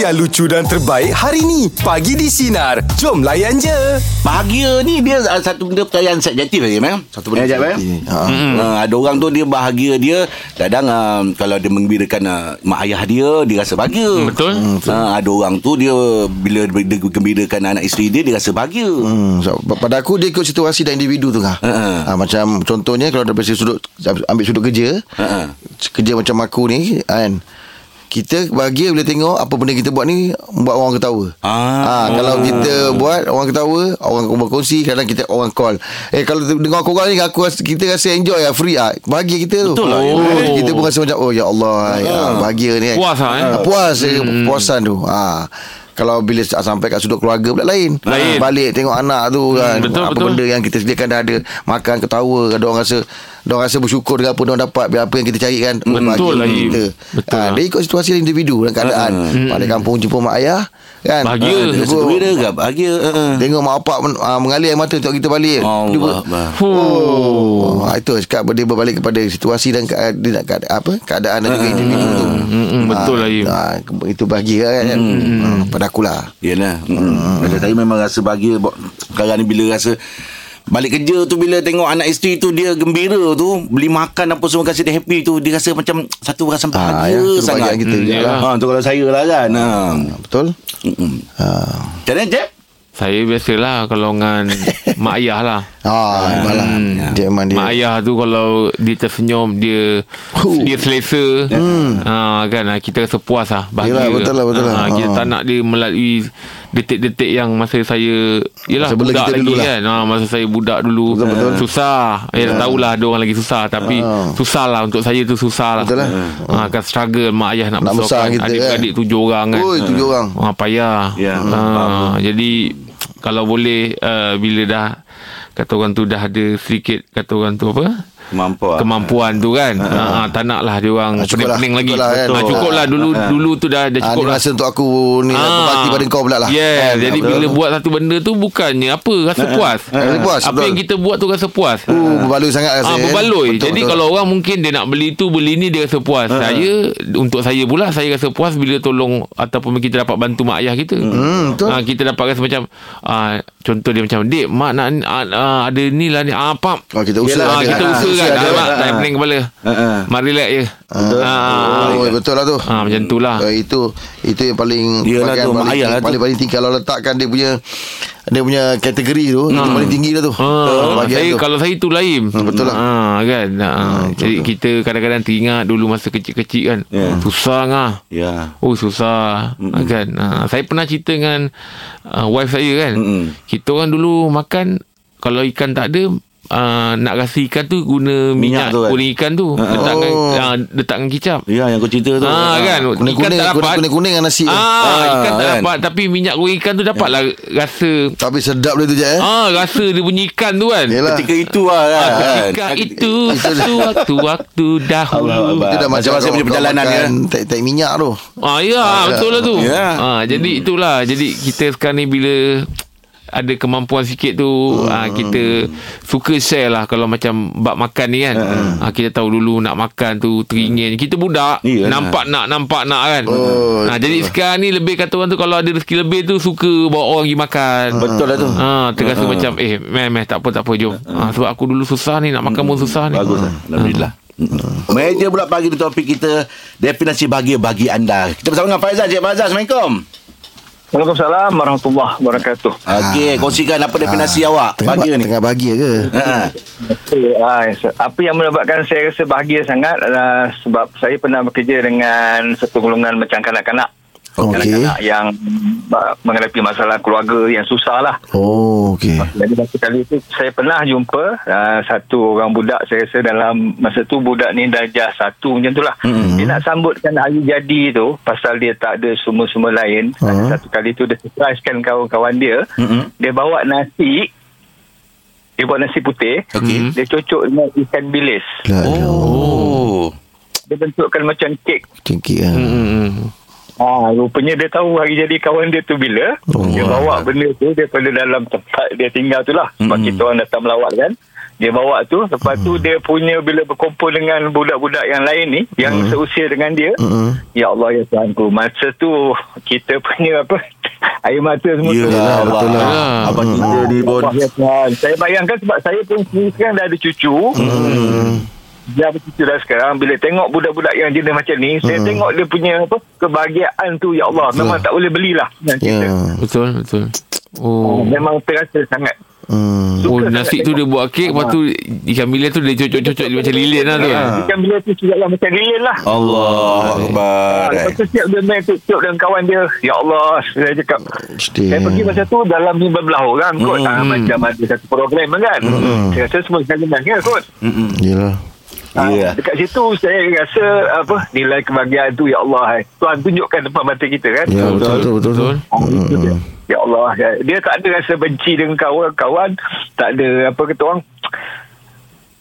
yang lucu dan terbaik hari ni. Pagi di Sinar. Jom layan je. Bahagia ni dia uh, satu benda percayaan subjektif lagi mem. Satu benda Ya, eh, subjektif. Ha. Uh, ada orang tu dia bahagia dia kadang uh, kalau dia menggembirakan uh, mak ayah dia dia rasa bahagia. Betul. Uh, ada orang tu dia bila dia gembirakan anak isteri dia dia rasa bahagia. Hmm, so, pada aku dia ikut situasi dan individu tu kan. Ha-ha. Ha, macam contohnya kalau dari sudut ambil sudut kerja, Ha-ha. kerja macam aku ni kan. Kita bahagia bila tengok apa benda kita buat ni buat orang ketawa. Ah. Ha, kalau kita buat orang ketawa, orang berkongsi, kadang kita orang call. Eh kalau dengar korang ni aku kita rasa enjoy lah, free ah. Bahagia kita tu. Betul lah, ya. Oh. Kita pun rasa macam oh ya Allah, ya, bahagia ni. Puas lah, eh? Ha, Puas hmm. puasan tu. Ha. Kalau bila sampai kat sudut keluarga pula lain. Lain. Balik tengok anak tu kan. betul, apa betul. benda yang kita sediakan dah ada. Makan ketawa. Ada orang rasa dia rasa bersyukur dengan apa dia dapat biar apa yang kita cari kan. Betul lagi. Kita. Betul ha, lah. dia ikut situasi individu dan keadaan. Balik kampung jumpa mak ayah kan. Bahagia. Ha, Dia gembira ke bahagia. Uh, tengok mak bapak men- ah, mengalir air mata tengok kita balik. Dia ber- Allah. Oh, ha, itu cakap dia berbalik kepada situasi dan ke, dia nak keada, apa keadaan dan juga individu tu. Mm, betul Ah, lah, Im. ah, itu bahagia kan. Hmm. Pada akulah. Yalah. Hmm. Macam saya memang rasa bahagia sekarang ni bila rasa Balik kerja tu bila tengok anak isteri tu dia gembira tu beli makan apa semua kasi dia happy tu dia rasa macam satu rasa Ah, bahagia ya, itu sangat. kita Hmm, lah. Ha tu kalau saya lah kan. Ha. Betul? Hmm. Ha. Macam mana Jeb? Saya biasalah kalau dengan mak ayah lah. Ah, malah. Dia memang dia. Mak ayah tu kalau dia tersenyum dia Huh. dia selesa. Hmm. Ha, kan kita rasa puas lah bahagia. Yelah, betul lah, betul lah. Ha, kita Ha. tak nak dia melalui detik-detik yang masa saya yalah Masa budak lagi dulu lah. kan. Ha, masa saya budak dulu Betul, betul. susah. Eh dah tahulah ada orang lagi susah tapi Ha. susah lah untuk saya tu susah lah. Betul lah. Ha, kan struggle mak ayah nak, Nak besar besarkan kita, adik-adik kan. tujuh orang kan. Oi, tujuh orang. Ha, payah. Ya, ha, jadi kalau boleh uh, bila dah kata orang tu dah ada sedikit kata orang tu apa? Kemampuan. Kemampuan tu kan. Ha, ha, tak nak lah dia orang Ah, cukup lah, pening-pening lagi. cukup lah, kan. Ha, cukup lah dulu dulu tu dah dah Ah, cukup ni lah. rasa untuk aku ni Ah. aku pada kau pula lah. Yeah, Kan? jadi Betul. bila buat satu benda tu bukannya apa rasa puas. Rasa puas, Apa betul. yang kita buat tu rasa puas. Oh, berbaloi sangat rasa. Ah, kan? berbaloi. Betul, Jadi betul. kalau orang mungkin dia nak beli tu beli ni dia rasa puas. Saya untuk saya pula saya rasa puas bila tolong ataupun kita dapat bantu mak ayah kita. Hmm, betul. Ah, kita dapat rasa macam ah, contoh dia macam dek mak nak ah, ah, ada ni lah ni ah pap. Oh, kita usaha Ah, ada. kita Ah, usaha kan. usaha ada. Ah, mak tak payah pening kepala. Ha, Mak relax je. Betul. Ah, Oh, betul lah tu. Ah, macam tu lah. Eh, itu itu yang paling bahagian tu, mak paling, ayah lah tu. paling, paling tinggi kalau letakkan dia punya dia punya kategori tu itu paling tinggi lah tu. Ha, saya tu. kalau saya tu lain. Hmm, betul lah. Ha, kan. Ha, jadi kita kadang-kadang teringat dulu masa kecil-kecil kan. Ya. Susah ngah. Ya. Oh susah mm kan. Ha, saya pernah cerita dengan uh, wife saya kan. Mm-mm. Kita orang dulu makan kalau ikan tak ada uh, nak rasa ikan tu guna minyak, Minyak tu kan? kuning ikan tu letakkan Oh. uh, letakkan kicap. Ya yang kau cerita tu. Ah kan Kuning-kuning ikan tak dapat. kuning-kuning dengan nasi. tu. Ah, ikan tak kan? dapat tapi minyak goreng ikan tu dapatlah rasa Tapi sedap dia tu je eh. ah rasa dia punya ikan tu kan. Yalah. Ketika itu lah kan. Ah, ketika itu satu waktu-waktu dahulu. Allah, Allah. Itu dah macam kau- punya perjalanan ya. Tai-tai minyak tu. Ah ya, betul lah tu. Ya. Ah jadi itulah. Jadi kita sekarang ni bila ada kemampuan sikit tu hmm. ah, kita suka share lah kalau macam bab makan ni kan Hmm. ah, kita tahu dulu nak makan tu teringin kita budak Iyalah. nampak nak nampak nak kan Oh, ah, jadi sekarang ni lebih kata orang tu kalau ada rezeki lebih tu suka bawa orang pergi makan Betul lah tu. Ah, terasa macam eh meh meh tak apa tak apa jom. Ah, sebab aku dulu susah ni nak makan pun susah ni. Bagus lah. Alhamdulillah. Mm-mm. Meja pula pagi ni topik kita Definisi bahagia bagi anda Kita bersama dengan Faizal Cik Faizal Assalamualaikum Waalaikumsalam warahmatullahi wabarakatuh. Okey Kongsikan apa definisi awak Tengah, Bahagia ba- ni tengah bahagia ke? Ha. Okay, ah, apa yang menyebabkan saya rasa bahagia sangat adalah sebab saya pernah bekerja dengan satu golongan macam kanak-kanak. Okey. Kanak-kanak yang ah, menghadapi masalah keluarga yang susah lah. Oh, okey. Jadi satu kali itu saya pernah jumpa uh, satu orang budak saya rasa dalam masa tu budak ni darjah satu macam tu lah. Mm-hmm. Dia nak sambutkan hari jadi tu pasal dia tak ada semua-semua lain. Uh-huh. Satu kali tu dia surprisekan kawan-kawan dia. Mm-mm. Dia bawa nasi dia buat nasi putih. Okey. Dia cocok dengan ikan bilis. Oh Dia bentukkan macam kek. Cengkik kan. Hmm. Ha, rupanya dia tahu hari jadi kawan dia tu bila. Oh, dia bawa benda tu daripada dalam tempat dia tinggal tu lah. Sebab Mm-mm. kita orang datang melawat kan. dia bawa tu lepas tu dia punya bila berkumpul dengan budak-budak yang lain ni yang seusia dengan dia ya Allah ya Tuhanku masa tu kita punya apa air mata semua Ya tu betul lah. Abang kita ni ya Tuhan saya bayangkan sebab saya pun sekarang dah ada cucu dia ada cucu dah sekarang bila tengok budak-budak yang jenis macam ni saya tengok dia punya apa kebahagiaan tu ya Allah memang tak boleh belilah kita Ya. Betul betul. Oh. Oh. Memang terasa sangat Hmm. Oh nasi tu dia buat kek Lepas tu ikan bilis tu dia cocok-cocok dia macam lilin lah tu Ah. Ikan bila tu juga lah macam lilin lah Allah Akbar. Ah, Lepas tu siap dia main tutup dengan kawan dia Ya Allah Saya cakap. Saya pergi masa tu Dalam 15 orang kot ah, Macam ada satu program kan Saya rasa semua sekali main kan kot Yelah. Ah, Ya. Dekat situ Saya rasa apa Nilai kebahagiaan tu Ya Allah hai. Tuhan tunjukkan depan mata kita kan Ya betul betul betul. Betul. Oh, itu dia. Ya Allah ya. Dia tak ada rasa benci dengan kawan-kawan Tak ada apa kata orang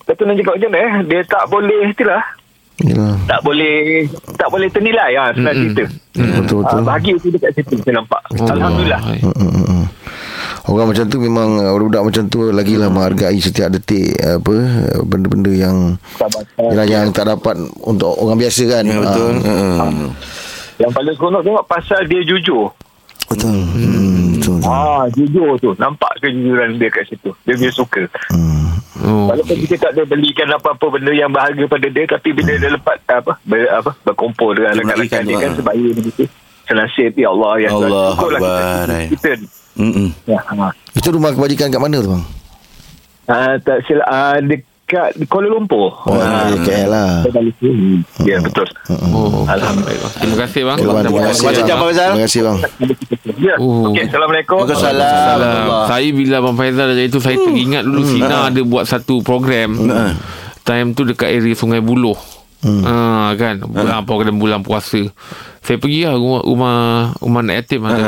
Kata nak cakap macam mana eh Dia tak boleh Itulah Yelah. tak boleh tak boleh ternilai ah senang Mm-mm. cerita. Betul Ah, betul. bahagia tu dekat situ saya nampak. Alhamdulillah. Hai. Hmm, hmm, hmm. Orang macam tu memang uh, budak macam tu lagilah menghargai setiap detik uh, apa uh, benda-benda yang Sabar. yang, yang tak dapat untuk orang biasa kan. Ya betul. Ah, Ha. Yang paling seronok tengok pasal dia jujur. betul. Hmm, betul. betul. Ah, jujur tu. Nampak kejujuran dia kat situ. Dia dia suka. Oh. Walaupun kita tak ada belikan apa-apa benda yang berharga pada dia tapi bila dia lepas apa ber, apa berkumpul dengan Dia rakan-rakan dia kan ah. sebaya begitu. Senasib ya Allah ya. Allah Akbar, kita, eh. kita, Mm-mm. ya, ha. Itu rumah kebajikan kat mana tu bang? Ah, tak silap ah, dekat Kuala Lumpur. Oh, Ah, di KL lah. saya sini. Ya betul. Oh. Alhamdulillah. Terima kasih bang. Terima Terima kasih. Macam apa, Faizal? Terima kasih bang. Ya. Oh. Okey, Assalamualaikum. Waalaikumsalam. Salam. Saya bila Abang Faizal dah itu Saya teringat dulu Sina ada buat satu program Hmm. Time tu dekat area Sungai Buloh Hmm. Ha, kan bulan program bulan puasa saya pergi lah rumah rumah, rumah anak yatim lah tu.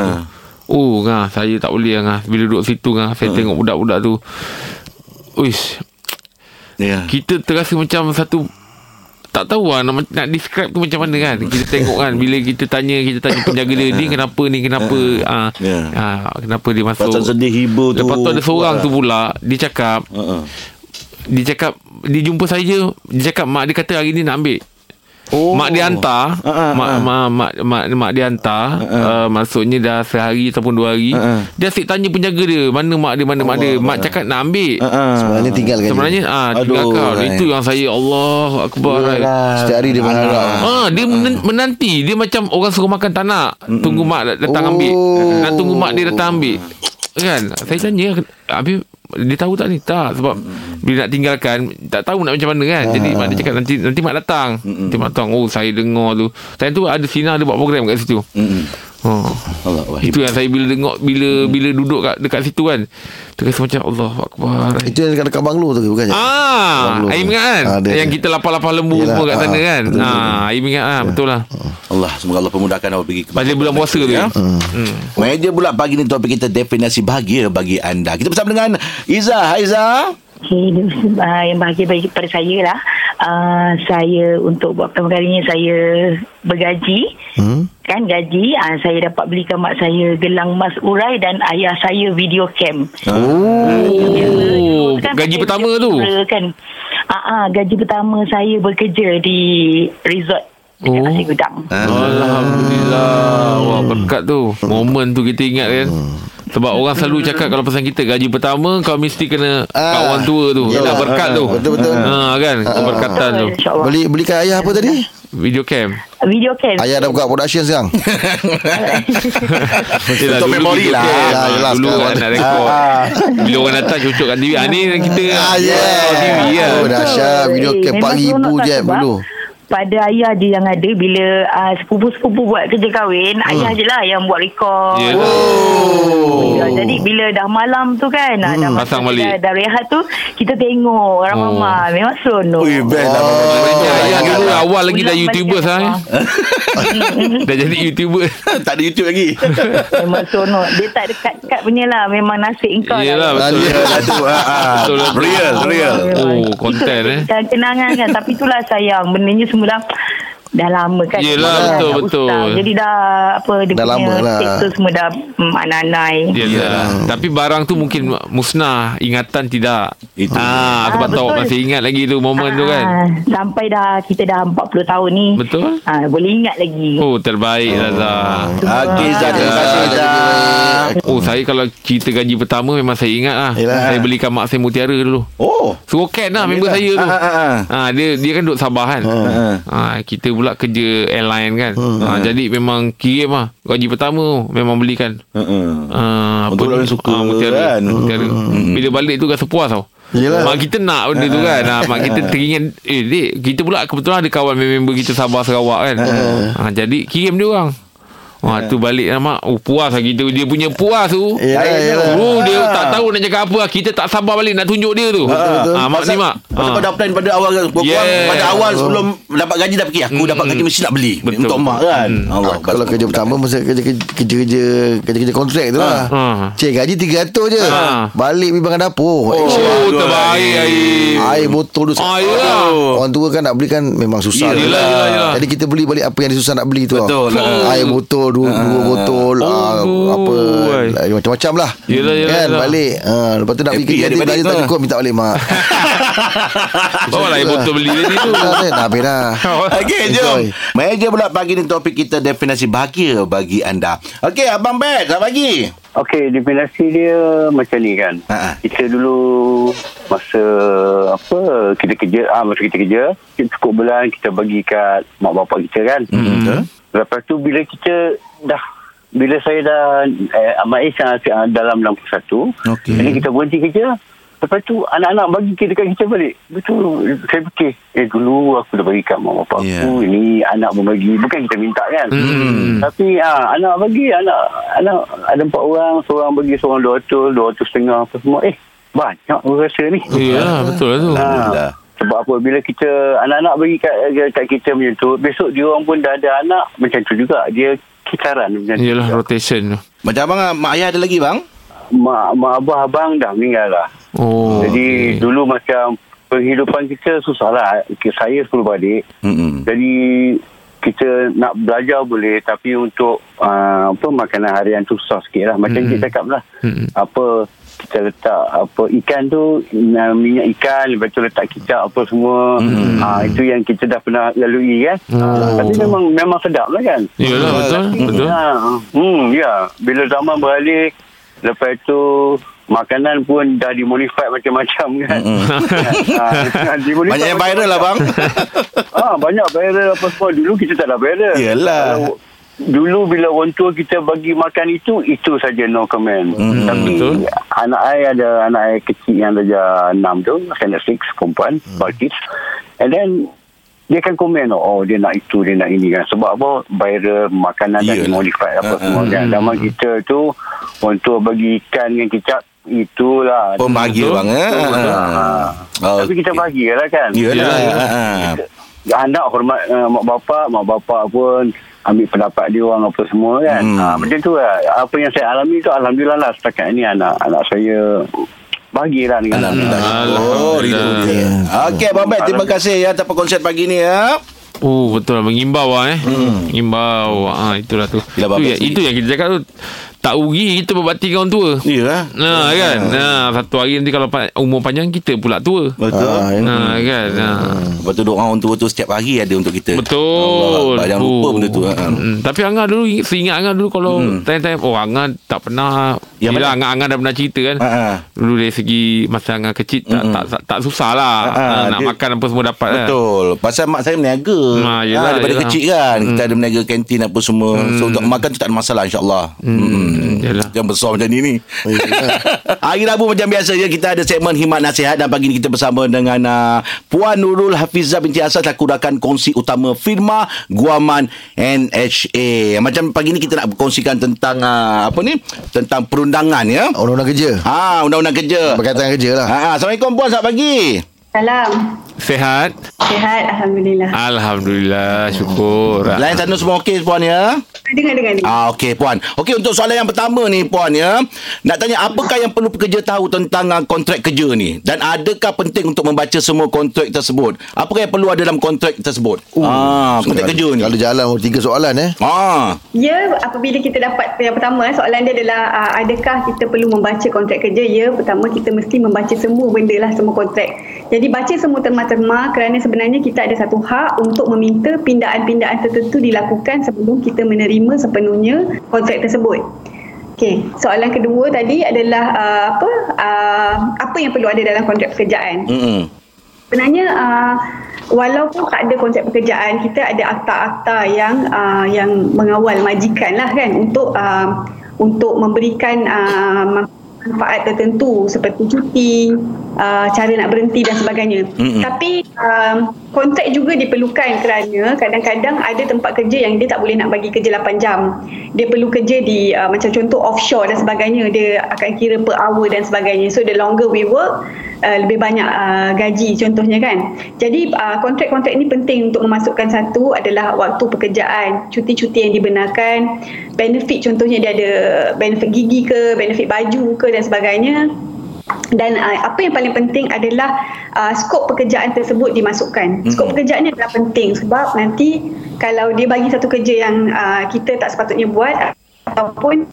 Oh ngah saya tak boleh ngah bila duduk situ ngah saya tengok budak-budak tu Uish Ya. kita terasa macam satu tak tahu lah nak, nak describe tu macam mana kan kita tengok kan bila kita tanya kita tanya penjaga dia ni kenapa ni kenapa ah Ya. ah, kenapa dia masuk Pasal sedih hibur tu. lepas tu ada seorang tu pula dia cakap Uh-uh. dia cakap dia jumpa saya dia cakap mak dia kata hari ni nak ambil Oh. Mak dia hantar Ah, ah, mak, ah. mak, mak, mak, mak dia hantar uh, Maksudnya dah sehari ataupun dua hari Ah, ah. Dia asyik tanya penjaga dia Mana mak dia Mana mak dia Mak cakap nak ambil Uh-uh. Sebenarnya tinggalkan. Sebenarnya ah Aduh, tinggal kau. Rai. Itu yang saya Allah Akbar. Rai. Setiap hari dia berharap. Ah, dia men- menanti. Dia macam orang suruh makan tak nak. Tunggu mak dat- datang Oh. ambil. Nak tunggu mak dia datang ambil. Kan? Saya tanya, habis dia tahu tak ni? Tak. Sebab bila nak tinggalkan, tak tahu nak macam mana kan. Jadi mak dia cakap nanti nanti mak datang. Nanti mak datang. Oh, saya dengar tu. Time tu ada Sina ada buat program kat situ. Mm-mm. Oh. Allah. Itu yang saya bila tengok bila bila duduk kat dekat situ kan. Terasa macam Allah Akbar. Itu yang dekat dekat banglo tu bukannya? Ah, Aim tu. ingat kan? Ah, dia- yang kita lapar-lapar lembu Yelah, semua kat sana ah, kan? betul, Ah, Aim ingat ah, betul lah. Allah semoga Allah pemudahkan awak pergi ke Pada bulan puasa tu ya. Hmm. Meja pula pagi ni topik kita definisi bahagia bagi anda. Kita bersama dengan Iza. Hai Iza. Okay, uh, yang bahagia bagi pada saya lah uh, saya untuk buat pertama kalinya saya bergaji Hmm? kan gaji uh, saya dapat belikan mak saya gelang emas urai dan ayah saya video cam Oh, Kan gaji pertama tu. kan uh, uh, gaji pertama saya bekerja di resort dekat Oh. Nasi Gudang Alhamdulillah. Wah, berkat tu. Momen tu kita ingat kan. Sebab orang selalu cakap kalau pesan kita gaji pertama kau mesti kena Ah. kawan tua tu. Yelah. Nak berkat tu. Betul-betul. Ha kan, keberkatan tu. Beli belikan ayah apa tadi? Video cam. video cam Ayah dah buka production sekarang. Yelah, Untuk dulu memori lah. cam. Yelah, yelah, Dulu kan nak rekod. Bila orang datang cucuk kat TV. Ah, ni kita Ah, yeah. TV lah. Oh, dahsyat. Video cam memang 4,000 seronok tak je dulu. Pada ayah je yang ada Bila uh, sepupu-sepupu buat kerja kahwin Hmm. Ayah je lah yang buat rekod Ya. Oh. Ya, jadi bila dah malam tu kan hmm. dah Pasang balik. Dah, dah rehat tu Kita tengok orang Oh. mama Memang seronok Ui, best lah. Maknanya ayah dulu awal lagi dah YouTuber sah. kat Dah jadi YouTuber. tak ada YouTube lagi. Memang seronok Dia tak dekat-dekat punya lah Memang nasib engkau Yelah lah. betul. Ha. Betul tu. Real, real. Oh, konten eh. Kenangan kan Tapi itulah sayang Bendanya semua dah dah lama kan. Yelah, betul, betul. ustaz. Jadi dah apa dia Dah punya lama lah. tu semua dah mm, anai-anai. Yelah. Tapi barang tu mungkin musnah, ingatan tidak. Itu. Ah, sebab Ah, tahu betul. masih ingat lagi tu momen tu kan. Ah, Sampai dah kita dah 40 tahun ni. Betul? Ah, boleh ingat lagi. Oh, terbaik Zaza. Okey Zah Terima kasih Zah Oh, saya kalau cerita gaji pertama memang saya ingat lah. Yelah. Saya belikan mak saya mutiara dulu. Oh Suruh Ken lah member saya tu. Ah, ah, ah. Ha, dia dia kan duduk Sabah kan. Ha. kita pula kerja airline kan. Ha, jadi memang kirim lah. Gaji pertama memang belikan. Uh-uh. Uh, Untuk orang suka mutiara, kan. mutiara. Bila balik tu rasa puas tau. Yelah. Mak kita nak benda tu kan ha, Mak kita teringat Eh dek Kita pula kebetulan ada kawan Member kita Sabah Sarawak kan ha, Jadi kirim dia orang Wah tu balik lah mak Oh puas lah kita Dia punya puas tu Yelah, yelah. Oh dia tak tahu nak cakap apa lah. Kita tak sabar balik Nak tunjuk dia tu betul. ha, Mak ni mak Pasal ha. kau dah plan pada awal kan Yes. pada awal sebelum dapat gaji dah fikir aku dapat gaji mesti nak beli Betul. untuk mak kan. Allah. Ah, Kalau kerja pertama Masa kerja kerja kerja kerja, kerja kontrak tu lah Ha. Cik gaji 300 je Ha. Balik pergi makan dapur Oh terbaik air Air botol tu Ah, yelah. Orang tua kan nak beli kan Memang susah Yelah, tu lah. yelah, yelah. Jadi kita beli balik Apa yang dia susah nak beli tu Betul. Air botol Dua, dua botol Oh, Apa boy. lah, Macam-macam lah Yelah, yelah, kan, yelah. Balik ha, Lepas tu nak pergi kerja balik Belanja tak cukup Minta balik mak Bawa lah botol beli tadi tu Dah dah habis dah Okey, jom. Meja pula pagi ni topik kita definisi bahagia bagi anda. Okey, Abang Bet, selamat pagi. Okey, definisi dia macam ni kan. Ha-ha. Kita dulu masa apa kita kerja, ah masa kita kerja, kita cukup bulan kita bagi kat mak bapak kita kan. Betul. Lepas tu bila kita dah bila saya dah eh, amat Isya dalam 61 Okey. Jadi kita berhenti kerja Lepas tu anak-anak bagi kita dekat kita balik. Betul. Saya fikir Eh dulu aku dah bagi kat mak bapak Ya. aku Ini anak pun bagi. Bukan kita minta kan. Hmm. Tapi ah, anak bagi Anak anak ada empat orang Seorang bagi seorang 200 200 setengah apa semua. Eh banyak rasa ni. Ya betul lah tu. Alhamdulillah. Sebab apa bila kita anak-anak bagi kat, kat kita macam tu besok dia orang pun dah ada anak macam tu juga dia kitaran macam tu rotation tu Macam abang, ah, mak ayah ada lagi bang? mak, mak abah abang dah meninggal lah Oh jadi okey. dulu macam penghidupan kita susah lah saya suruh balik Mm-mm. jadi kita nak belajar boleh tapi untuk uh, apa makanan harian tu susah sikit lah macam Mm-mm. kita cakap lah Mm-mm. apa kita letak apa ikan tu uh, minyak ikan lepas tu letak kicap apa semua Mm. ha, itu yang kita dah pernah lalui kan Oh. tapi memang memang sedap lah kan Yelah betul Betul Ha, hmm, ya. Bila zaman beralih, lepas tu makanan pun dah dimodify macam-macam kan. ha, dimodify Banyak yang viral lah bang. Ah, banyak viral apa semua. Dulu kita tak ada viral. Yelah. Kalau Dulu bila orang tua kita bagi makan itu, itu saja no comment. Hmm, Tapi betul. anak saya ada anak saya kecil yang darjah 6 tu, standard 6, perempuan, Hmm. Balkis. And then, dia akan komen, oh dia nak itu, dia nak ini kan. Sebab apa? Viral, makanan dah Yelah. dimodify apa Ah, semua ah. kan. Zaman kita tu, orang tua bagi ikan dengan kicap, itulah. Pun bahagia Betul. bang. Eh? Ah. Oh, Tapi kita bahagia lah kan. Yelah. Yelah. Ah, ah. anak hormat uh, mak bapak mak bapak pun ambil pendapat dia orang apa semua kan Hmm. ha, macam tu lah apa yang saya alami tu Alhamdulillah lah setakat ni anak anak saya bahagialah dengan Alhamdulillah. Alhamdulillah. Oh, dia. Okey, Abang Bet, terima kasih ya atas perkongsian pagi ni ya. Oh betul lah Mengimbau lah eh hmm. Mengimbau ah, Itulah tu itu, sendiri. itu yang kita cakap tu Tak rugi kita berbakti dengan orang tua Iyalah. Nah kan nah, Satu hari nanti kalau umur panjang Kita pula tua Betul. Ya. Nah kan nah. Lepas tu doa orang tua tu setiap hari ada untuk kita. Betul Allah, jangan lupa benda tu. Ha. Hmm, Tapi Angah dulu ingat- Seingat Angah dulu Kalau time-time Oh Angah tak pernah Yelah mana? Angah, Angah dah pernah cerita kan Ha, ha. Dulu dari segi Masa Angah kecil tak, tak, tak, tak susah lah Ha, ha, Nak dia- makan apa semua dapat kan Betul. Pasal mak saya meniaga. Ah, yelah, ha, daripada yelah. kecil kan. Kita ada meniaga kantin apa semua. So untuk makan tu tak ada masalah insyaAllah. Hmm. Yelah. Yang besar macam ni ni. Hari Rabu macam biasa ya kita ada segmen Himat Nasihat dan pagi ni kita bersama dengan uh, Puan Nurul Hafizah binti Asas selaku rakan kongsi utama firma Guaman NHA. Macam pagi ni kita nak berkongsikan tentang uh, apa ni? Tentang perundangan ya. Undang-undang kerja Ha, undang-undang kerja. Berkaitan kerja lah Ha, Assalamualaikum puan selamat pagi. Salam. Sehat? Sihat, Alhamdulillah. Alhamdulillah, syukur. Lain sana semua okey puan ya? Dengar, dengar, dengar. Ah okey puan. Okey untuk soalan yang pertama ni puan ya. Nak tanya apakah yang perlu pekerja tahu tentang uh, kontrak kerja ni dan adakah penting untuk membaca semua kontrak tersebut? Apakah yang perlu ada dalam kontrak tersebut? ah kontrak kerja ni. Kalau jalan oh, tiga soalan eh. Ah. Ya, apabila kita dapat yang pertama eh, soalan dia adalah uh, adakah kita perlu membaca kontrak kerja? Ya, pertama kita mesti membaca semua benda lah semua kontrak. Jadi baca semua terma-terma kerana sebenarnya kita ada satu hak untuk meminta pindaan-pindaan tertentu dilakukan sebelum kita menerima sepenuhnya kontrak tersebut. Okey, soalan kedua tadi adalah uh, apa uh, apa yang perlu ada dalam kontrak pekerjaan. Hmm. Sebenarnya uh, walaupun tak ada konsep pekerjaan, kita ada akta-akta yang uh, yang mengawal majikan lah kan untuk uh, untuk memberikan uh, manfaat tertentu seperti cuti, uh, cara nak berhenti dan sebagainya. Mm-mm. Tapi um, kontrak juga diperlukan kerana kadang-kadang ada tempat kerja yang dia tak boleh nak bagi kerja 8 jam. Dia perlu kerja di uh, macam contoh offshore dan sebagainya. Dia akan kira per hour dan sebagainya. So the longer we work, uh, lebih banyak uh, gaji contohnya kan. Jadi uh, kontrak-kontrak ini penting untuk memasukkan satu adalah waktu pekerjaan, cuti-cuti yang dibenarkan, benefit contohnya dia ada benefit gigi ke, benefit baju ke dan sebagainya. Dan uh, apa yang paling penting adalah uh, skop pekerjaan tersebut dimasukkan. Skop pekerjaan ni adalah penting sebab nanti kalau dia bagi satu kerja yang uh, kita tak sepatutnya buat ataupun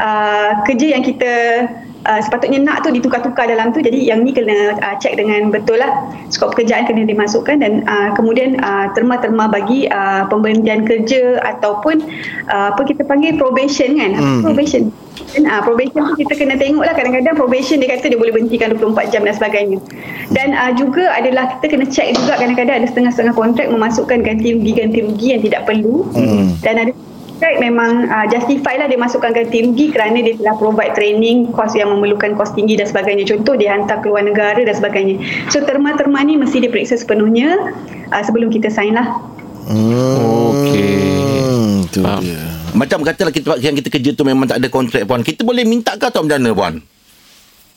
uh, kerja yang kita uh, sepatutnya nak tu ditukar-tukar dalam tu. Jadi yang ni kena uh, check dengan betul lah. Skop pekerjaan kena dimasukkan dan uh, kemudian uh, terma-terma bagi uh, pemberhentian kerja ataupun uh, apa kita panggil probation kan? Hmm. probation? Dan uh, probation tu kita kena tengok lah. Kadang-kadang probation dia kata dia boleh berhentikan 24 jam dan sebagainya. Dan uh, juga adalah kita kena check juga kadang-kadang ada setengah-setengah kontrak memasukkan ganti rugi-ganti rugi yang tidak perlu. Hmm. dan ada kontrak memang uh, justify lah dia masukkan ganti rugi kerana dia telah provide training kos yang memerlukan kos tinggi dan sebagainya contoh dia hantar keluar negara dan sebagainya so terma-terma ni mesti diperiksa sepenuhnya uh, sebelum kita sign lah Okey. Hmm, Faham. dia. Macam katalah kita yang kita kerja tu memang tak ada kontrak puan. Kita boleh minta ke atau macam mana puan?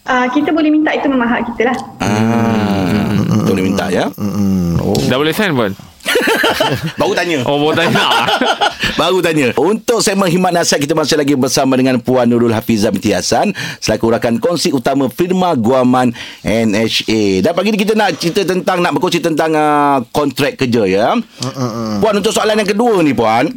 uh, kita boleh minta itu memang hak kita lah Ah. Boleh minta ya. Hmm. Oh. Dah boleh sign pun? Baru tanya. Oh, baru tanya. Baru tanya. Untuk segmen Himat Nasihat kita masih lagi bersama dengan Puan Nurul Hafizah binti Hasan selaku rakan kongsi utama firma guaman NHA. Dan pagi ni kita nak cerita tentang nak berkongsi tentang uh, kontrak kerja ya. Puan untuk soalan yang kedua ni puan.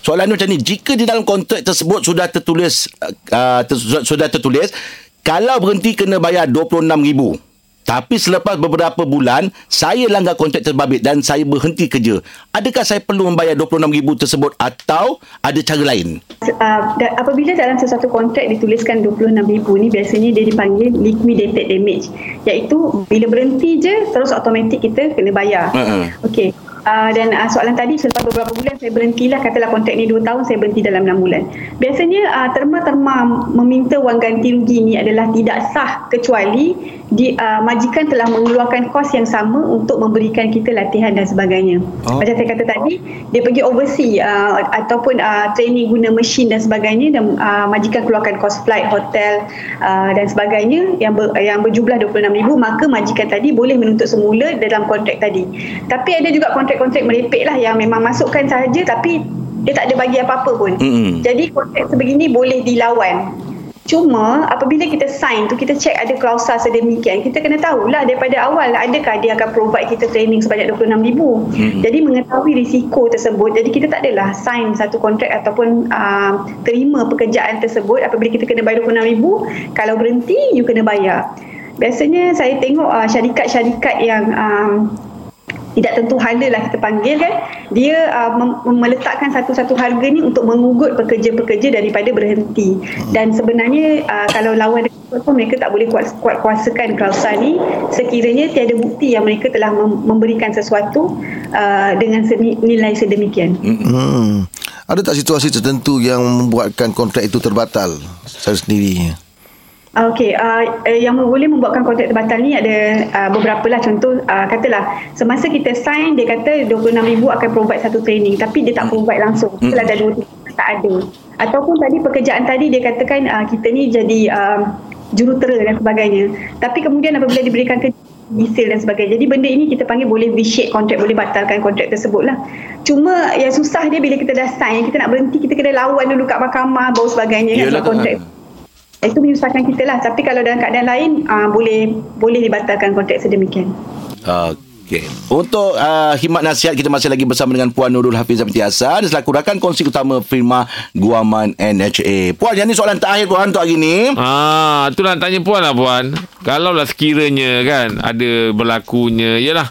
Soalan ni macam ni, jika di dalam kontrak tersebut sudah tertulis uh, ter, sudah tertulis kalau berhenti kena bayar 26000 tapi selepas beberapa bulan saya langgar kontrak terbabit dan saya berhenti kerja. Adakah saya perlu membayar RM26,000 tersebut atau ada cara lain? uh, apabila dalam sesuatu kontrak dituliskan RM26,000 ni biasanya dia dipanggil liquidated damage iaitu bila berhenti je terus automatik kita kena bayar Ha-ha. okey Uh, dan uh, soalan tadi selepas beberapa bulan saya berhentilah katalah kontrak ni 2 tahun saya berhenti dalam 6 bulan. Biasanya uh, terma-terma meminta wang ganti rugi ni adalah tidak sah kecuali di, uh, majikan telah mengeluarkan kos yang sama untuk memberikan kita latihan dan sebagainya. Oh. macam saya kata tadi dia pergi overseas uh, ataupun uh, training guna mesin dan sebagainya dan uh, majikan keluarkan kos flight hotel uh, dan sebagainya yang ber, yang berjumlah 26000 maka majikan tadi boleh menuntut semula dalam kontrak tadi. Tapi ada juga kontrak-kontrak merepek lah yang memang masukkan sahaja tapi dia tak ada bagi apa-apa pun Mm-mm. jadi kontrak sebegini boleh dilawan Cuma apabila kita sign tu kita check ada klausa sedemikian kita kena tahulah daripada awal adakah dia akan provide kita training sebanyak 26000. Hmm. Jadi mengetahui risiko tersebut jadi kita tak adalah sign satu kontrak ataupun uh, terima pekerjaan tersebut apabila kita kena bayar 26000 kalau berhenti you kena bayar. Biasanya saya tengok uh, syarikat-syarikat yang um, tidak tentu hala lah kita panggil kan? Dia uh, mem- meletakkan satu-satu harga ni untuk mengugut pekerja-pekerja daripada berhenti. Dan sebenarnya uh, kalau lawan pun mereka tak boleh kuat, kuat kuasakan klausa ni. Sekiranya tiada bukti yang mereka telah mem- memberikan sesuatu uh, dengan seni- nilai sedemikian. Hmm. Ada tak situasi tertentu yang membuatkan kontrak itu terbatal? Secara sendirinya? Okey, uh, uh, yang boleh membuatkan kontrak terbatal ni ada uh, beberapa lah contoh uh, katalah semasa kita sign dia kata 26,000 akan provide satu training tapi dia tak provide langsung. Setelah dah dua tak ada. Ataupun tadi pekerjaan tadi dia katakan uh, kita ni jadi uh, jurutera dan sebagainya. Tapi kemudian apabila diberikan kerja resale dan sebagainya. Jadi benda ini kita panggil boleh vitiate kontrak, boleh batalkan kontrak tersebut lah. Cuma yang susah dia bila kita dah sign, kita nak berhenti, kita kena lawan dulu kat mahkamah, baru sebagainya kan Yelah, sebab kontrak. Itu menyusahkan kita lah. Tapi kalau dalam keadaan lain, uh, boleh boleh dibatalkan kontrak sedemikian. Okey. Untuk uh, khidmat nasihat kita masih lagi bersama dengan Puan Nurul Hafizah binti Hasan selaku rakan kongsi utama firma Guaman NHA. Puan, yang ni soalan terakhir Puan untuk hari ni. Ah, itulah nak tanya puan lah puan. Kalau lah sekiranya kan ada berlakunya, yalah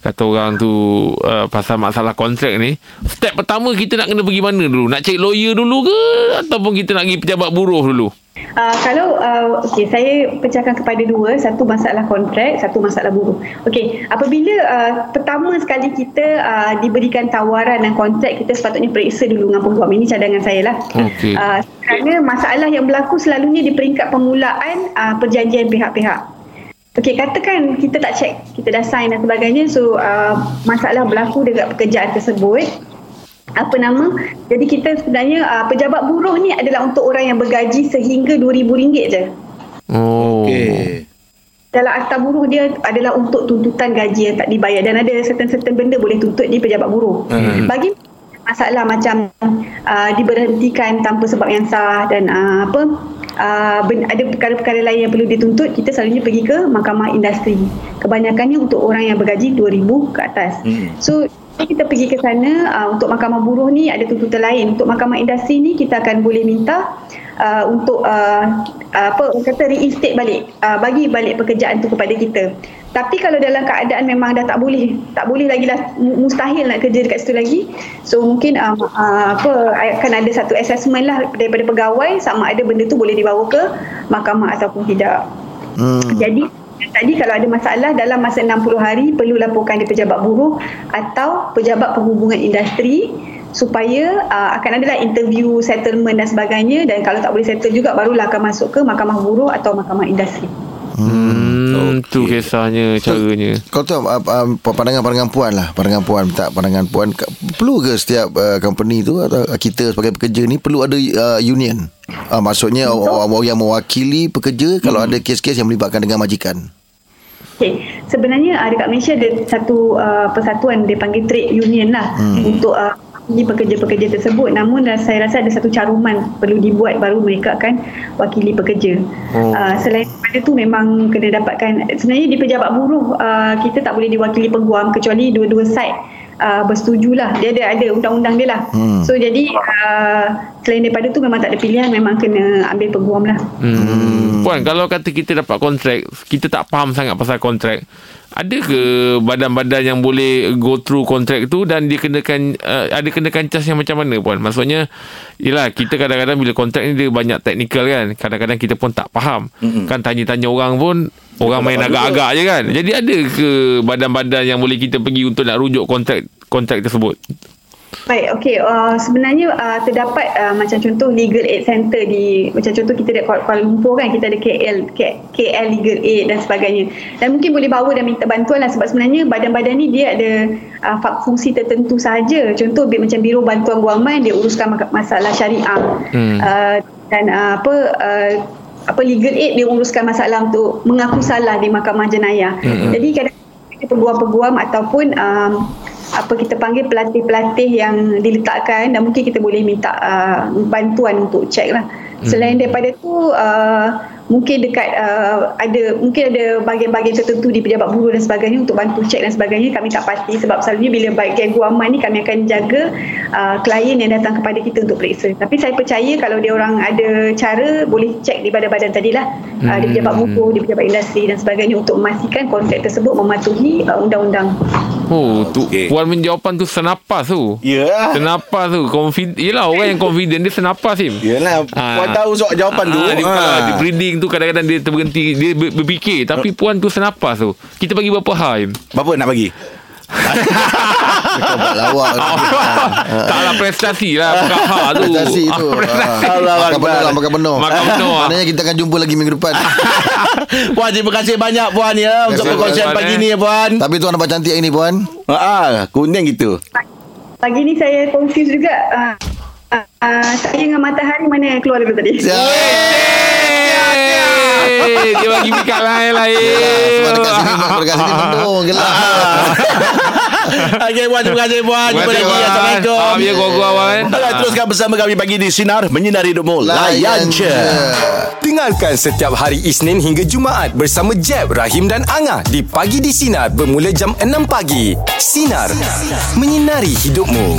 kata orang tu uh, pasal masalah kontrak ni. Step pertama kita nak kena pergi mana dulu? Nak cari lawyer dulu ke ataupun kita nak pergi pejabat buruh dulu? Uh, kalau uh, okey saya pecahkan kepada dua satu masalah kontrak satu masalah buruh okey apabila uh, pertama sekali kita uh, diberikan tawaran dan kontrak kita sepatutnya periksa dulu dengan pengguam ini cadangan saya lah Okey. uh, kerana masalah yang berlaku selalunya di peringkat permulaan uh, perjanjian pihak-pihak Okey, katakan kita tak check, kita dah sign dan sebagainya. So, uh, masalah berlaku dekat pekerjaan tersebut. Apa nama? Jadi kita sebenarnya uh, pejabat buruh ni adalah untuk orang yang bergaji sehingga RM2,000 je. Oh. Okey. Dalam akta buruh dia adalah untuk tuntutan gaji yang tak dibayar dan ada certain-certain benda boleh tuntut di pejabat buruh. Hmm. Bagi masalah macam uh, diberhentikan tanpa sebab yang sah dan uh, apa uh, ben, ada perkara-perkara lain yang perlu dituntut kita selalunya pergi ke mahkamah industri kebanyakannya untuk orang yang bergaji 2000 ke atas Hmm. so kita pergi ke sana uh, untuk mahkamah buruh ni ada tuntutan lain. Untuk mahkamah industri ni kita akan boleh minta uh, untuk uh, uh, apa kata reinstate balik uh, bagi balik pekerjaan tu kepada kita. Tapi kalau dalam keadaan memang dah tak boleh tak boleh lagi lah mu- mustahil nak kerja dekat situ lagi so mungkin um, uh, apa akan ada satu assessment lah daripada pegawai sama ada benda tu boleh dibawa ke mahkamah ataupun tidak. Hmm. jadi tadi kalau ada masalah dalam masa 60 hari perlu laporkan di pejabat buruh atau pejabat penghubungan industri supaya uh, akan adalah interview settlement dan sebagainya dan kalau tak boleh settle juga barulah akan masuk ke mahkamah buruh atau mahkamah industri. Hmm, tu kisahnya, caranya. Kau tahu uh, uh, pandangan-pandangan puan lah. Pandangan puan Minta pandangan puan. Perlu ke setiap uh, company tu Atau kita sebagai pekerja ni Perlu ada uh, union? Uh, Maksudnya orang-orang yang mewakili pekerja Kalau ada kes-kes yang melibatkan dengan majikan. Okey, sebenarnya uh, dekat Malaysia ada satu uh, persatuan dia panggil trade union lah. Hmm. untuk uh, ini pekerja-pekerja tersebut namun saya rasa ada satu caruman perlu dibuat baru mereka akan wakili pekerja. Oh. Uh, selain daripada tu memang kena dapatkan sebenarnya di pejabat buruh uh, kita tak boleh diwakili peguam kecuali dua-dua side uh, bersetujulah dia ada ada undang-undang dia lah. Hmm. So jadi uh, selain daripada tu memang tak ada pilihan memang kena ambil peguam lah. Hmm. Puan, kalau kata kita dapat kontrak, kita tak faham sangat pasal kontrak. Ada ke badan-badan yang boleh go through kontrak tu dan dia kenakan uh, ada kenakan cas yang macam mana puan? Maksudnya yalah kita kadang-kadang bila kontrak ni dia banyak teknikal kan. Kadang-kadang kita pun tak faham. Mm-hmm. Kan tanya-tanya orang pun orang main agak-agak je kan. Jadi ada ke badan-badan yang boleh kita pergi untuk nak rujuk kontrak kontrak tersebut? Baik, okey. Uh, sebenarnya uh, terdapat uh, macam contoh legal aid center di macam contoh kita ada Kuala Lumpur kan, kita ada KL K, KL legal aid dan sebagainya. Dan mungkin boleh bawa dan minta bantuan lah sebab sebenarnya badan-badan ni dia ada uh, fungsi tertentu sahaja. Contoh bi- macam Biro Bantuan Guaman dia uruskan masalah syariah. Hmm. Uh, dan uh, apa uh, apa legal aid dia uruskan masalah untuk mengaku salah di mahkamah jenayah. Hmm. Jadi kadang peguam-peguam ataupun um, apa kita panggil pelatih-pelatih yang diletakkan dan mungkin kita boleh minta uh, bantuan untuk cek lah. Selain daripada tu uh, mungkin dekat uh, ada mungkin ada bahagian-bahagian tertentu di pejabat buruh dan sebagainya untuk bantu cek dan sebagainya kami tak pasti sebab selalunya bila bahagian guaman ni kami akan jaga uh, klien yang datang kepada kita untuk periksa. Tapi saya percaya kalau dia orang ada cara boleh cek di badan-badan tadilah uh, di pejabat buruh, di pejabat industri dan sebagainya untuk memastikan kontrak tersebut mematuhi uh, undang-undang. Oh, tu Okey. puan punya jawapan tu senapas tu. Ya. Senapas tu confident Yelah orang yang confident Dia senapas Sim Yelah Ah. Puan tahu soal jawapan tu Ah, dia, Ah. ah. dia breeding tu kadang-kadang dia terberhenti Dia ber- berfikir Tapi puan tu senapas tu Kita bagi berapa hal? Berapa nak bagi? Kau buat lawak Taklah prestasi lah Bukan hal tu. Prestasi tu. Ah, Makan penuh lah Makan penuh. Makan penuh. Lah. Maknanya kita akan jumpa lagi minggu depan. Puan terima kasih banyak Puan ya Untuk perkongsian pagi eh. ni ya Puan. Tapi tuan nampak cantik hari ni puan. Ah, kuning gitu. Pagi ni saya confuse juga. Uh, uh, uh, saya dengan matahari mana yang keluar daripada tadi? Siap. Lain. Dia bagi pikat lain lain. Sebab dekat sini Dekat sini mendung Gelap Okey Puan Terima kasih Puan Jumpa Terima kasih, lagi. Assalamualaikum Ah, biar gua-gua, Puan. Alright, Teruskan bersama kami Pagi di Sinar Menyinari hidupmu Layan je Dengarkan setiap hari Isnin hingga Jumaat bersama Jeb, Rahim dan Angah di Pagi di Sinar bermula jam 6 pagi. Sinar. Menyinari hidupmu.